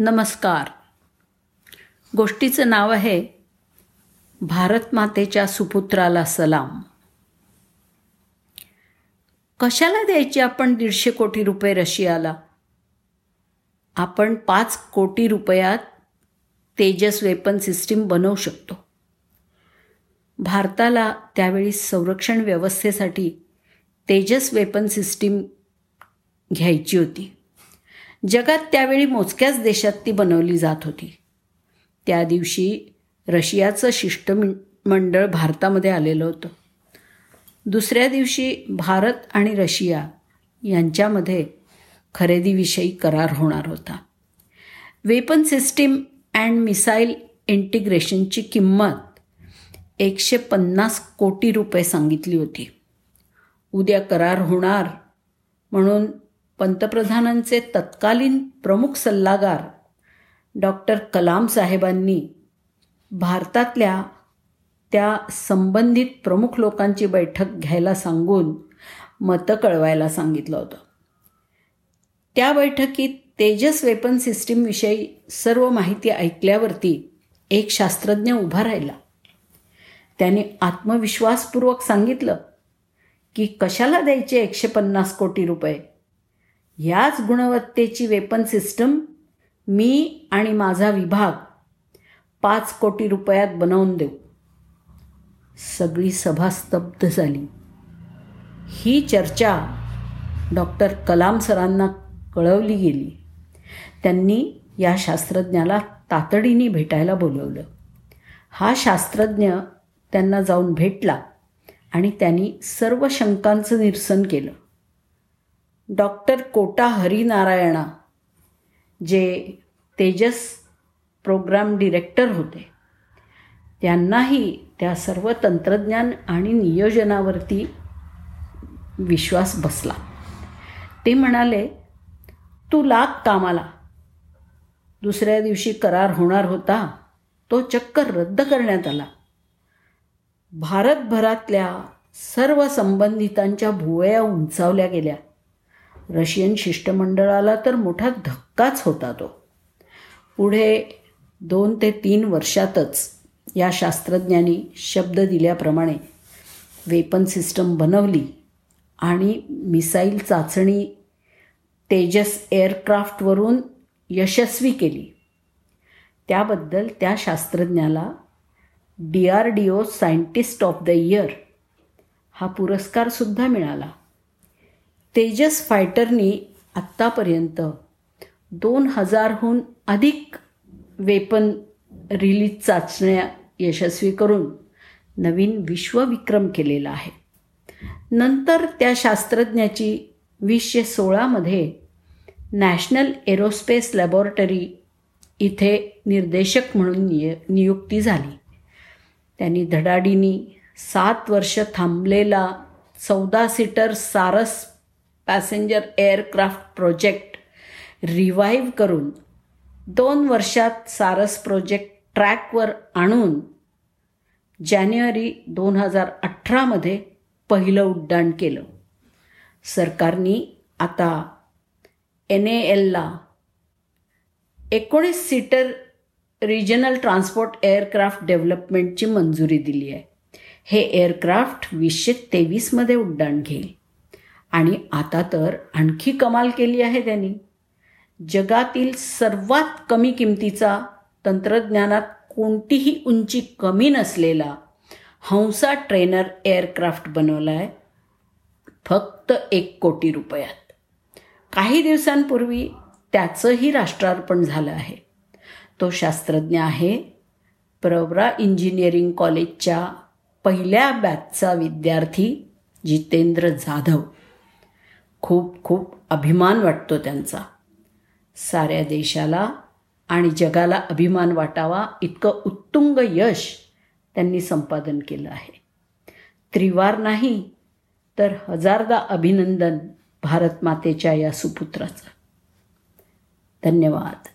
नमस्कार. गोष्टीचं नाव आहे भारत मातेच्या सुपुत्राला सलाम. कशाला द्यायची आपण दीडशे कोटी रुपये रशियाला? आपण पाच कोटी रुपयात तेजस वेपन सिस्टीम बनवू शकतो. भारताला त्यावेळी संरक्षण व्यवस्थेसाठी तेजस वेपन सिस्टीम घ्यायची होती. जगात त्यावेळी मोजक्याच देशात ती बनवली जात होती. त्या दिवशी रशियाचं शिष्टमंडळ भारतामध्ये आलेलं होतं. दुसऱ्या दिवशी भारत आणि रशिया यांच्यामध्ये खरेदीविषयी करार होणार होता. वेपन सिस्टीम अँड मिसाईल इंटिग्रेशनची किंमत एकशे पन्नास कोटी रुपये सांगितली होती. उद्या करार होणार म्हणून पंतप्रधानांचे तत्कालीन प्रमुख सल्लागार डॉक्टर कलाम साहेबांनी भारतातल्या त्या संबंधित प्रमुख लोकांची बैठक घ्यायला सांगून मतं कळवायला सांगितलं होतं. त्या बैठकीत तेजस वेपन सिस्टीमविषयी सर्व माहिती ऐकल्यावरती एक शास्त्रज्ञ उभा राहिला. त्याने आत्मविश्वासपूर्वक सांगितलं की कशाला द्यायचे एकशे पन्नास कोटी रुपये? ह्याच गुणवत्तेची वेपन सिस्टम मी आणि माझा विभाग पाच कोटी रुपयात बनवून देऊ. सगळी सभा स्तब्ध झाली. ही चर्चा डॉक्टर कलाम सरांना कळवली गेली. त्यांनी या शास्त्रज्ञाला तातडीने भेटायला बोलवलं. हा शास्त्रज्ञ त्यांना जाऊन भेटला आणि त्यांनी सर्व शंकांचं निरसन केलं. डॉक्टर कोटा हरिनारायणा जे तेजस प्रोग्राम डिरेक्टर होते. त्यांनाही त्या सर्व तंत्रज्ञान आणि नियोजनावरती विश्वास बसला. ते म्हणाले तू लाग कामाला. दुसऱ्या दिवशी करार होणार होता. तो चक्क रद्द करण्यात आला. भारतभरातल्या सर्व संबंधितांच्या भुवया उंचावल्या गेल्या. रशियन शिष्टमंडळाला तर मोठा धक्काच होता तो. पुढे दोन ते तीन वर्षातच या शास्त्रज्ञांनी शब्द दिल्याप्रमाणे वेपन सिस्टम बनवली आणि मिसाईल चाचणी तेजस एअरक्राफ्टवरून यशस्वी केली. त्याबद्दल त्या शास्त्रज्ञाला D R D O scientist of the year हा पुरस्कारसुद्धा मिळाला. तेजस फायटरनी आत्तापर्यंत दोन हजारहून अधिक वेपन रिलीज चाचण्या यशस्वी करून नवीन विश्वविक्रम केलेला आहे. नंतर त्या शास्त्रज्ञाची वीसशे सोळामध्ये नॅशनल एरोस्पेस लॅबॉरेटरी इथे निर्देशक म्हणून निय नियुक्ती झाली. त्यांनी धडाडीनी सात वर्ष थांबलेला चौदा सीटर सारस पॅसेंजर एअरक्राफ्ट प्रोजेक्ट रिवाईव्ह करून दोन वर्षात सारस प्रोजेक्ट ट्रॅकवर आणून जानेवारी दोन हजार अठरामध्ये पहिलं उड्डाण केलं. सरकारनी आता एन ए एलला एकोणीस सीटर रिजनल ट्रान्सपोर्ट एअरक्राफ्ट डेव्हलपमेंटची मंजुरी दिली आहे. हे एअरक्राफ्ट वीसशे तेवीसमध्ये उड्डाण घेईल. आणि आता तर आणखी कमाल केली आहे त्यांनी. जगातील सर्वात कमी किमतीचा तंत्रज्ञानात कोणतीही उंची कमी नसलेला हंसा ट्रेनर एअरक्राफ्ट बनवला आहे फक्त एक कोटी रुपयात. काही दिवसांपूर्वी त्याचंही राष्ट्रार्पण झालं आहे. तो शास्त्रज्ञ आहे. प्रवरा इंजिनिअरिंग कॉलेजच्या पहिल्या बॅचचा विद्यार्थी जितेंद्र जाधव. खूप खूप अभिमान वाटतो त्यांचा. साऱ्या देशाला आणि जगाला अभिमान वाटावा इतकं उत्तुंग यश त्यांनी संपादन केलं आहे. त्रिवार नाही तर हजारदा अभिनंदन भारत मातेच्या या सुपुत्राचं. धन्यवाद.